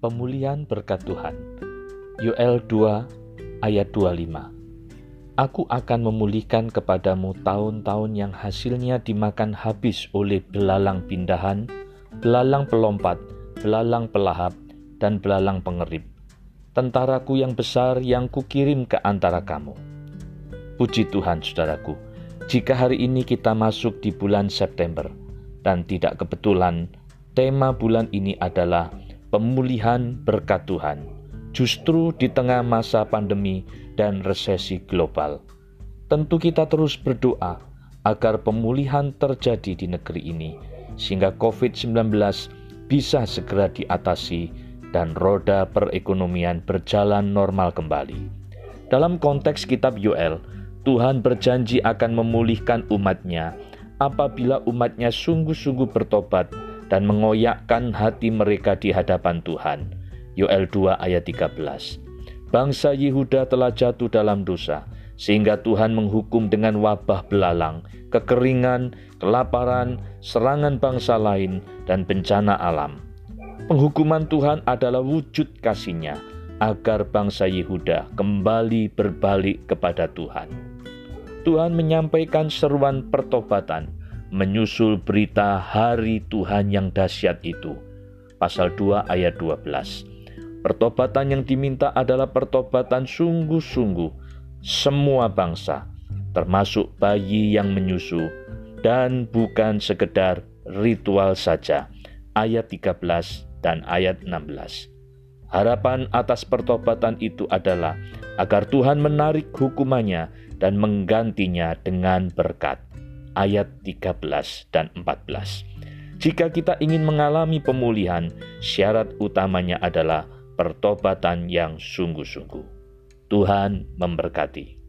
Pemulihan berkat Tuhan. Yoel 2 ayat 25. Aku akan memulihkan kepadamu tahun-tahun yang hasilnya dimakan habis oleh belalang pindahan, belalang pelompat, belalang pelahap, dan belalang pengerip. Tentaraku yang besar yang kukirim ke antara kamu. Puji Tuhan, saudaraku, jika hari ini kita masuk di bulan September, dan tidak kebetulan tema bulan ini adalah pemulihan berkat Tuhan, justru di tengah masa pandemi dan resesi global. Tentu kita terus berdoa agar pemulihan terjadi di negeri ini, sehingga COVID-19 bisa segera diatasi dan roda perekonomian berjalan normal kembali. Dalam konteks kitab Yoel, Tuhan berjanji akan memulihkan umatnya apabila umatnya sungguh-sungguh bertobat dan mengoyakkan hati mereka di hadapan Tuhan. Yoel 2 ayat 13. Bangsa Yehuda telah jatuh dalam dosa, sehingga Tuhan menghukum dengan wabah belalang, kekeringan, kelaparan, serangan bangsa lain, dan bencana alam. Penghukuman Tuhan adalah wujud kasihnya agar bangsa Yehuda kembali berbalik kepada Tuhan. Tuhan menyampaikan seruan pertobatan menyusul berita hari Tuhan yang dahsyat itu. Pasal 2 ayat 12. Pertobatan yang diminta adalah pertobatan sungguh-sungguh semua bangsa, termasuk bayi yang menyusu, dan bukan sekedar ritual saja. Ayat 13 dan ayat 16. Harapan atas pertobatan itu adalah agar Tuhan menarik hukumannya dan menggantinya dengan berkat ayat 13 dan 14. Jika kita ingin mengalami pemulihan, syarat utamanya adalah pertobatan yang sungguh-sungguh. Tuhan memberkati.